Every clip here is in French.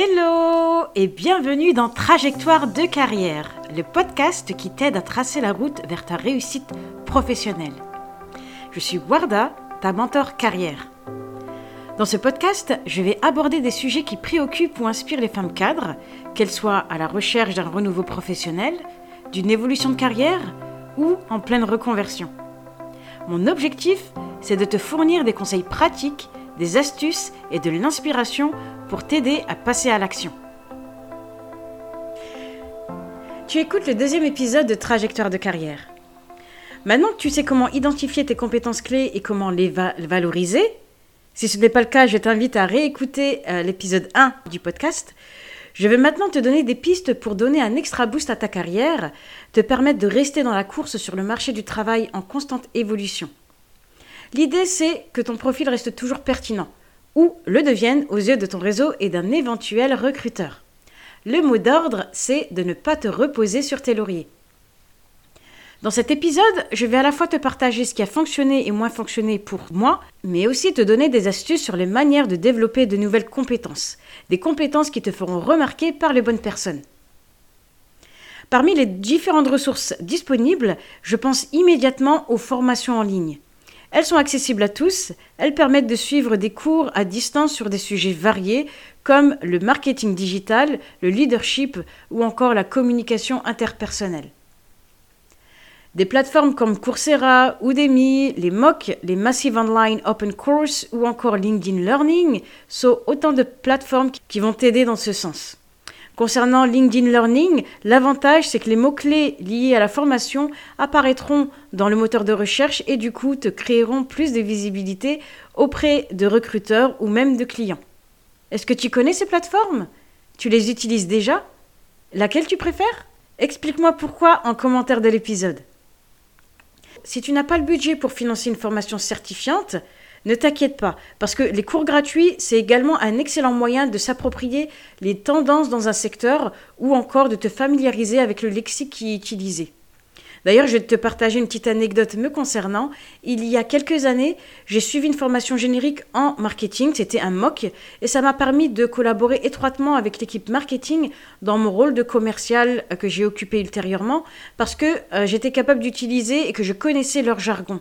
Hello et bienvenue dans Trajectoire de carrière, le podcast qui t'aide à tracer la route vers ta réussite professionnelle. Je suis Warda, ta mentor carrière. Dans ce podcast, je vais aborder des sujets qui préoccupent ou inspirent les femmes cadres, qu'elles soient à la recherche d'un renouveau professionnel, d'une évolution de carrière ou en pleine reconversion. Mon objectif, c'est de te fournir des conseils pratiques, des astuces et de l'inspiration pour t'aider à passer à l'action. Tu écoutes le deuxième épisode de Trajectoire de carrière. Maintenant que tu sais comment identifier tes compétences clés et comment les valoriser, si ce n'est pas le cas, je t'invite à réécouter euh, l'épisode 1 du podcast. Je vais maintenant te donner des pistes pour donner un extra boost à ta carrière, te permettre de rester dans la course sur le marché du travail en constante évolution. L'idée, c'est que ton profil reste toujours pertinent, ou le devienne aux yeux de ton réseau et d'un éventuel recruteur. Le mot d'ordre, c'est de ne pas te reposer sur tes lauriers. Dans cet épisode, je vais à la fois te partager ce qui a fonctionné et moins fonctionné pour moi, mais aussi te donner des astuces sur les manières de développer de nouvelles compétences, des compétences qui te feront remarquer par les bonnes personnes. Parmi les différentes ressources disponibles, je pense immédiatement aux formations en ligne. Elles sont accessibles à tous, elles permettent de suivre des cours à distance sur des sujets variés comme le marketing digital, le leadership ou encore la communication interpersonnelle. Des plateformes comme Coursera, Udemy, les MOOC, les Massive Online Open Course ou encore LinkedIn Learning sont autant de plateformes qui vont t'aider dans ce sens. Concernant LinkedIn Learning, l'avantage c'est que les mots-clés liés à la formation apparaîtront dans le moteur de recherche et du coup te créeront plus de visibilité auprès de recruteurs ou même de clients. Est-ce que tu connais ces plateformes? Tu les utilises déjà? Laquelle tu préfères? Explique-moi pourquoi en commentaire de l'épisode. Si tu n'as pas le budget pour financer une formation certifiante, ne t'inquiète pas, parce que les cours gratuits, c'est également un excellent moyen de s'approprier les tendances dans un secteur ou encore de te familiariser avec le lexique qui est utilisé. D'ailleurs, je vais te partager une petite anecdote me concernant. Il y a quelques années, j'ai suivi une formation générique en marketing, c'était un MOOC, et ça m'a permis de collaborer étroitement avec l'équipe marketing dans mon rôle de commercial que j'ai occupé ultérieurement, parce que euh, j'étais capable d'utiliser et que je connaissais leur jargon.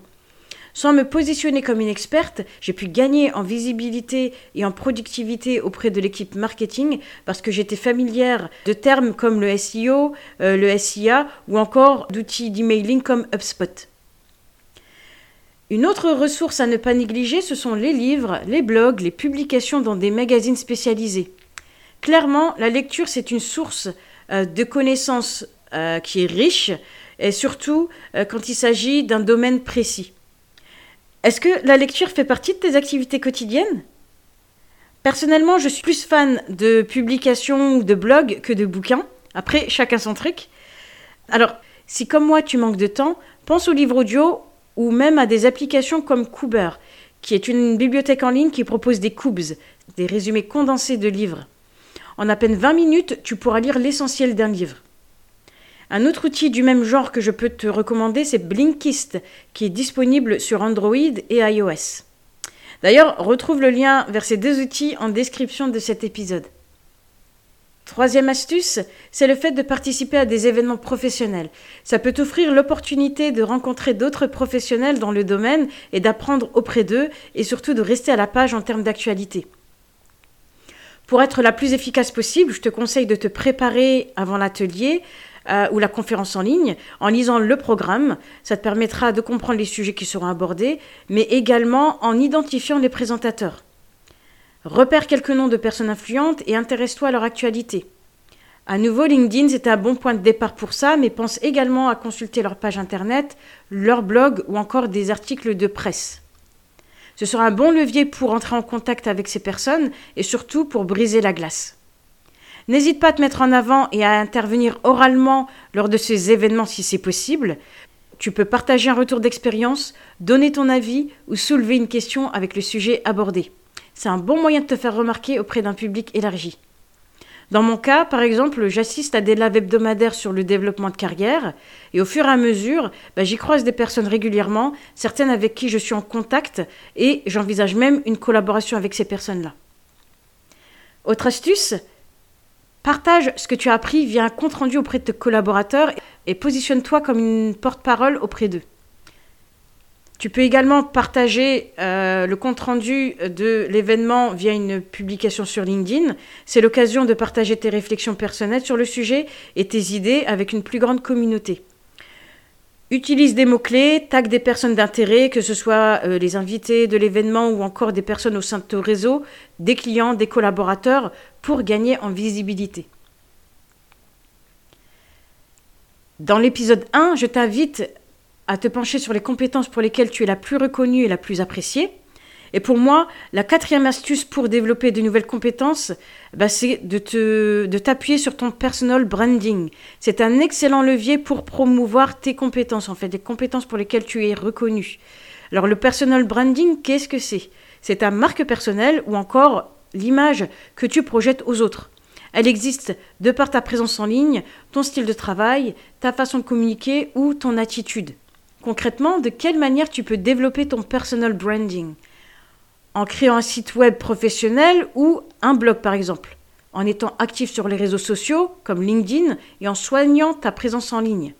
Sans me positionner comme une experte, j'ai pu gagner en visibilité et en productivité auprès de l'équipe marketing parce que j'étais familière de termes comme le SEO, euh, le SIA ou encore d'outils d'emailing comme HubSpot. Une autre ressource à ne pas négliger, ce sont les livres, les blogs, les publications dans des magazines spécialisés. Clairement, la lecture, c'est une source euh, de connaissances euh, qui est riche, et surtout quand il s'agit d'un domaine précis. Est-ce que la lecture fait partie de tes activités quotidiennes? Personnellement, je suis plus fan de publications ou de blogs que de bouquins. Après, chacun son truc. Alors, si comme moi tu manques de temps, pense aux livres audio ou même à des applications comme Cooper, qui est une bibliothèque en ligne qui propose des coubs, des résumés condensés de livres. En à peine 20 minutes, tu pourras lire l'essentiel d'un livre. Un autre outil du même genre que je peux te recommander, c'est Blinkist, qui est disponible sur Android et iOS. D'ailleurs, retrouve le lien vers ces deux outils en description de cet épisode. Troisième astuce, c'est le fait de participer à des événements professionnels. Ça peut t'offrir l'opportunité de rencontrer d'autres professionnels dans le domaine et d'apprendre auprès d'eux et surtout de rester à la page en termes d'actualité. Pour être la plus efficace possible, je te conseille de te préparer avant l'atelier euh, ou la conférence en ligne en lisant le programme. Ça te permettra de comprendre les sujets qui seront abordés, mais également en identifiant les présentateurs. Repère quelques noms de personnes influentes et intéresse-toi à leur actualité. À nouveau, LinkedIn, c'est un bon point de départ pour ça, mais pense également à consulter leur page internet, leur blog ou encore des articles de presse. Ce sera un bon levier pour entrer en contact avec ces personnes et surtout pour briser la glace. N'hésite pas à te mettre en avant et à intervenir oralement lors de ces événements si c'est possible. Tu peux partager un retour d'expérience, donner ton avis ou soulever une question avec le sujet abordé. C'est un bon moyen de te faire remarquer auprès d'un public élargi. Dans mon cas, par exemple, j'assiste à des lives hebdomadaires sur le développement de carrière et au fur et à mesure, bah, j'y croise des personnes régulièrement, certaines avec qui je suis en contact et j'envisage même une collaboration avec ces personnes-là. Autre astuce, Partage ce que tu as appris via un compte-rendu auprès de tes collaborateurs et positionne-toi comme une porte-parole auprès d'eux. Tu peux également partager euh, le compte-rendu de l'événement via une publication sur LinkedIn. C'est l'occasion de partager tes réflexions personnelles sur le sujet et tes idées avec une plus grande communauté. Utilise des mots-clés, tag des personnes d'intérêt, que ce soit euh, les invités de l'événement ou encore des personnes au sein de ton réseau, des clients, des collaborateurs, pour gagner en visibilité. Dans l'épisode 1, je t'invite à te pencher sur les compétences pour lesquelles tu es la plus reconnue et la plus appréciée. Et pour moi, la quatrième astuce pour développer de nouvelles compétences, bah, c'est de, te, de t'appuyer sur ton personal branding. C'est un excellent levier pour promouvoir tes compétences, en fait, des compétences pour lesquelles tu es reconnu. Alors le personal branding, qu'est-ce que c'est? C'est ta marque personnelle ou encore l'image que tu projettes aux autres. Elle existe de par ta présence en ligne, ton style de travail, ta façon de communiquer ou ton attitude. Concrètement, de quelle manière tu peux développer ton personal branding? En créant un site web professionnel ou un blog par exemple, en étant actif sur les réseaux sociaux comme LinkedIn et en soignant ta présence en ligne.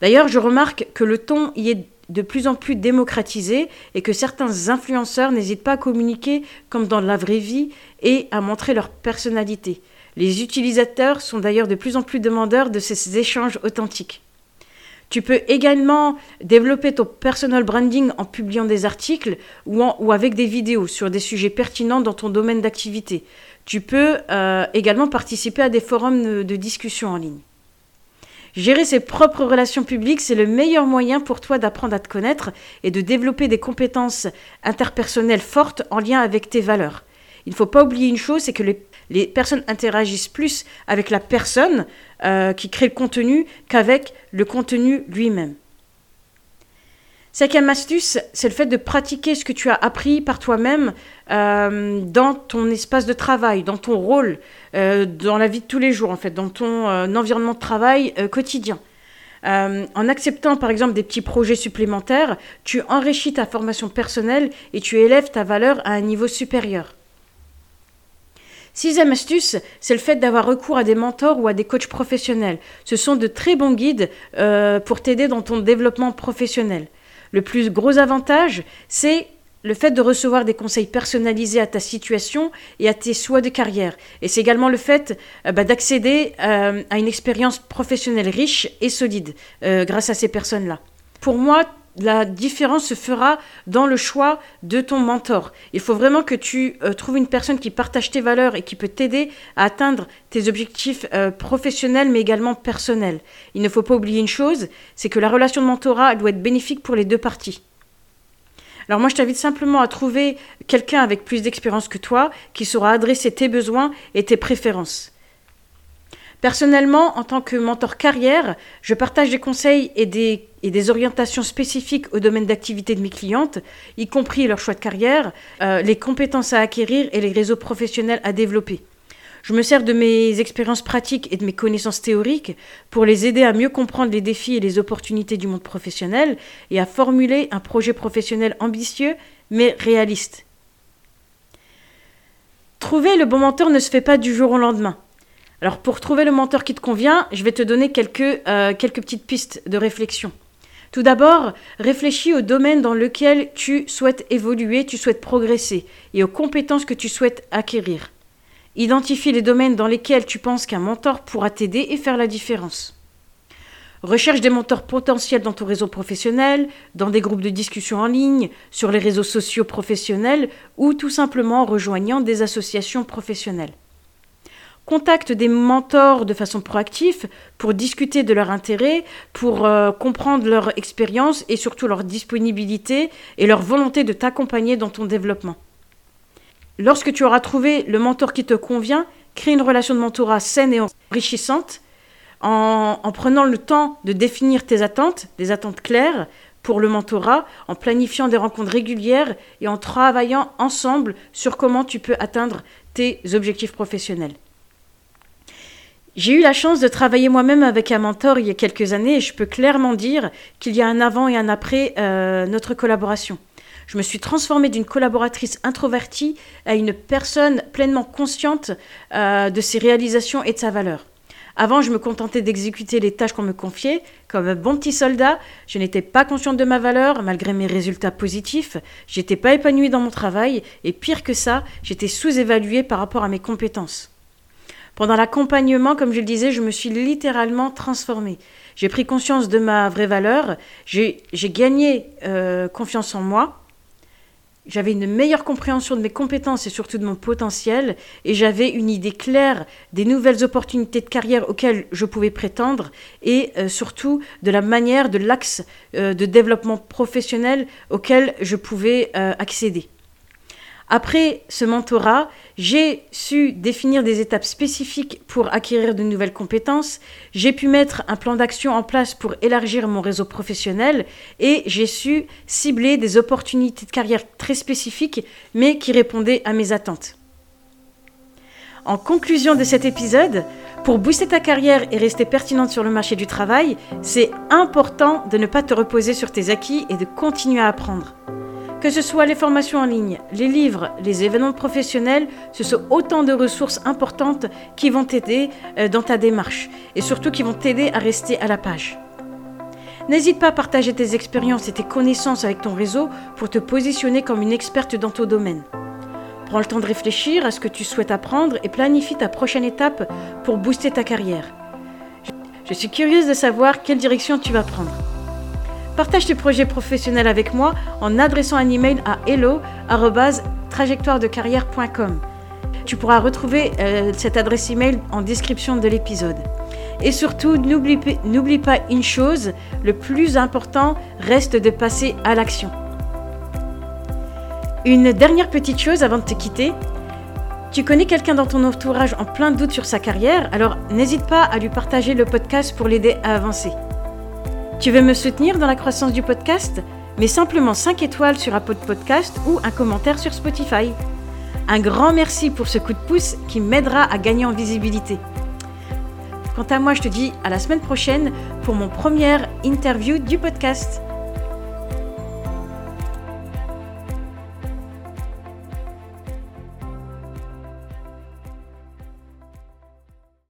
D'ailleurs, je remarque que le ton y est de plus en plus démocratisé et que certains influenceurs n'hésitent pas à communiquer comme dans la vraie vie et à montrer leur personnalité. Les utilisateurs sont d'ailleurs de plus en plus demandeurs de ces échanges authentiques. Tu peux également développer ton personal branding en publiant des articles ou, avec des vidéos sur des sujets pertinents dans ton domaine d'activité. Tu peux euh, également participer à des forums de, de discussion en ligne. Gérer ses propres relations publiques, c'est le meilleur moyen pour toi d'apprendre à te connaître et de développer des compétences interpersonnelles fortes en lien avec tes valeurs. Il ne faut pas oublier une chose, c'est que les les personnes interagissent plus avec la personne euh, qui crée le contenu qu'avec le contenu lui-même. Cinquième astuce, c'est le fait de pratiquer ce que tu as appris par toi-même euh, dans ton espace de travail, dans ton rôle, euh, dans la vie de tous les jours, en fait, dans ton environnement de travail quotidien. en acceptant par exemple des petits projets supplémentaires, tu enrichis ta formation personnelle et tu élèves ta valeur à un niveau supérieur. Sixième astuce, c'est le fait d'avoir recours à des mentors ou à des coachs professionnels. Ce sont de très bons guides euh, pour t'aider dans ton développement professionnel. Le plus gros avantage, c'est le fait de recevoir des conseils personnalisés à ta situation et à tes choix de carrière. Et c'est également le fait euh, bah, d'accéder euh, à une expérience professionnelle riche et solide grâce à ces personnes-là. Pour moi, la différence se fera dans le choix de ton mentor. Il faut vraiment que tu euh, trouves une personne qui partage tes valeurs et qui peut t'aider à atteindre tes objectifs euh, professionnels mais également personnels. Il ne faut pas oublier une chose, c'est que la relation de mentorat doit être bénéfique pour les deux parties. Alors moi je t'invite simplement à trouver quelqu'un avec plus d'expérience que toi qui saura adresser tes besoins et tes préférences. Personnellement, en tant que mentor carrière, je partage des conseils et des, orientations spécifiques au domaine d'activité de mes clientes, y compris leur choix de carrière, euh, les compétences à acquérir et les réseaux professionnels à développer. Je me sers de mes expériences pratiques et de mes connaissances théoriques pour les aider à mieux comprendre les défis et les opportunités du monde professionnel et à formuler un projet professionnel ambitieux mais réaliste. Trouver le bon mentor ne se fait pas du jour au lendemain. Alors pour trouver le mentor qui te convient, je vais te donner quelques, euh, quelques petites pistes de réflexion. Tout d'abord, réfléchis au domaine dans lequel tu souhaites évoluer, tu souhaites progresser et aux compétences que tu souhaites acquérir. Identifie les domaines dans lesquels tu penses qu'un mentor pourra t'aider et faire la différence. Recherche des mentors potentiels dans ton réseau professionnel, dans des groupes de discussion en ligne, sur les réseaux sociaux professionnels ou tout simplement en rejoignant des associations professionnelles. Contacte des mentors de façon proactive pour discuter de leur intérêt, pour euh, comprendre leur expérience et surtout leur disponibilité et leur volonté de t'accompagner dans ton développement. Lorsque tu auras trouvé le mentor qui te convient, crée une relation de mentorat saine et enrichissante en, en prenant le temps de définir tes attentes, des attentes claires pour le mentorat, en planifiant des rencontres régulières et en travaillant ensemble sur comment tu peux atteindre tes objectifs professionnels. J'ai eu la chance de travailler moi-même avec un mentor il y a quelques années et je peux clairement dire qu'il y a un avant et un après euh, notre collaboration. Je me suis transformée d'une collaboratrice introvertie à une personne pleinement consciente euh, de ses réalisations et de sa valeur. Avant, je me contentais d'exécuter les tâches qu'on me confiait. Comme un bon petit soldat, je n'étais pas consciente de ma valeur, malgré mes résultats positifs. J'étais pas épanouie dans mon travail, et pire que ça, j'étais sous-évaluée par rapport à mes compétences. Pendant l'accompagnement, comme je le disais, je me suis littéralement transformée. J'ai pris conscience de ma vraie valeur, j'ai gagné euh, confiance en moi, j'avais une meilleure compréhension de mes compétences et surtout de mon potentiel, et j'avais une idée claire des nouvelles opportunités de carrière auxquelles je pouvais prétendre, et euh, surtout de la manière, de l'axe euh, de développement professionnel auquel je pouvais accéder. Après ce mentorat, j'ai su définir des étapes spécifiques pour acquérir de nouvelles compétences, j'ai pu mettre un plan d'action en place pour élargir mon réseau professionnel et j'ai su cibler des opportunités de carrière très spécifiques mais qui répondaient à mes attentes. En conclusion de cet épisode, pour booster ta carrière et rester pertinente sur le marché du travail, c'est important de ne pas te reposer sur tes acquis et de continuer à apprendre. Que ce soit les formations en ligne, les livres, les événements professionnels, ce sont autant de ressources importantes qui vont t'aider euh, dans ta démarche et surtout qui vont t'aider à rester à la page. N'hésite pas à partager tes expériences et tes connaissances avec ton réseau pour te positionner comme une experte dans ton domaine. Prends le temps de réfléchir à ce que tu souhaites apprendre et planifie ta prochaine étape pour booster ta carrière. Je suis curieuse de savoir quelle direction tu vas prendre. Partage tes projets professionnels avec moi en adressant un email à hello@trajectoiredecarrière.com. Tu pourras retrouver euh, cette adresse email en description de l'épisode. Et surtout, n'oublie pas une chose, le plus important reste de passer à l'action. Une dernière petite chose avant de te quitter. Tu connais quelqu'un dans ton entourage en plein doute sur sa carrière, alors n'hésite pas à lui partager le podcast pour l'aider à avancer. Tu veux me soutenir dans la croissance du podcast? Mets simplement 5 étoiles sur Apple Podcast ou un commentaire sur Spotify. Un grand merci pour ce coup de pouce qui m'aidera à gagner en visibilité. Quant à moi, je te dis à la semaine prochaine pour mon première interview du podcast.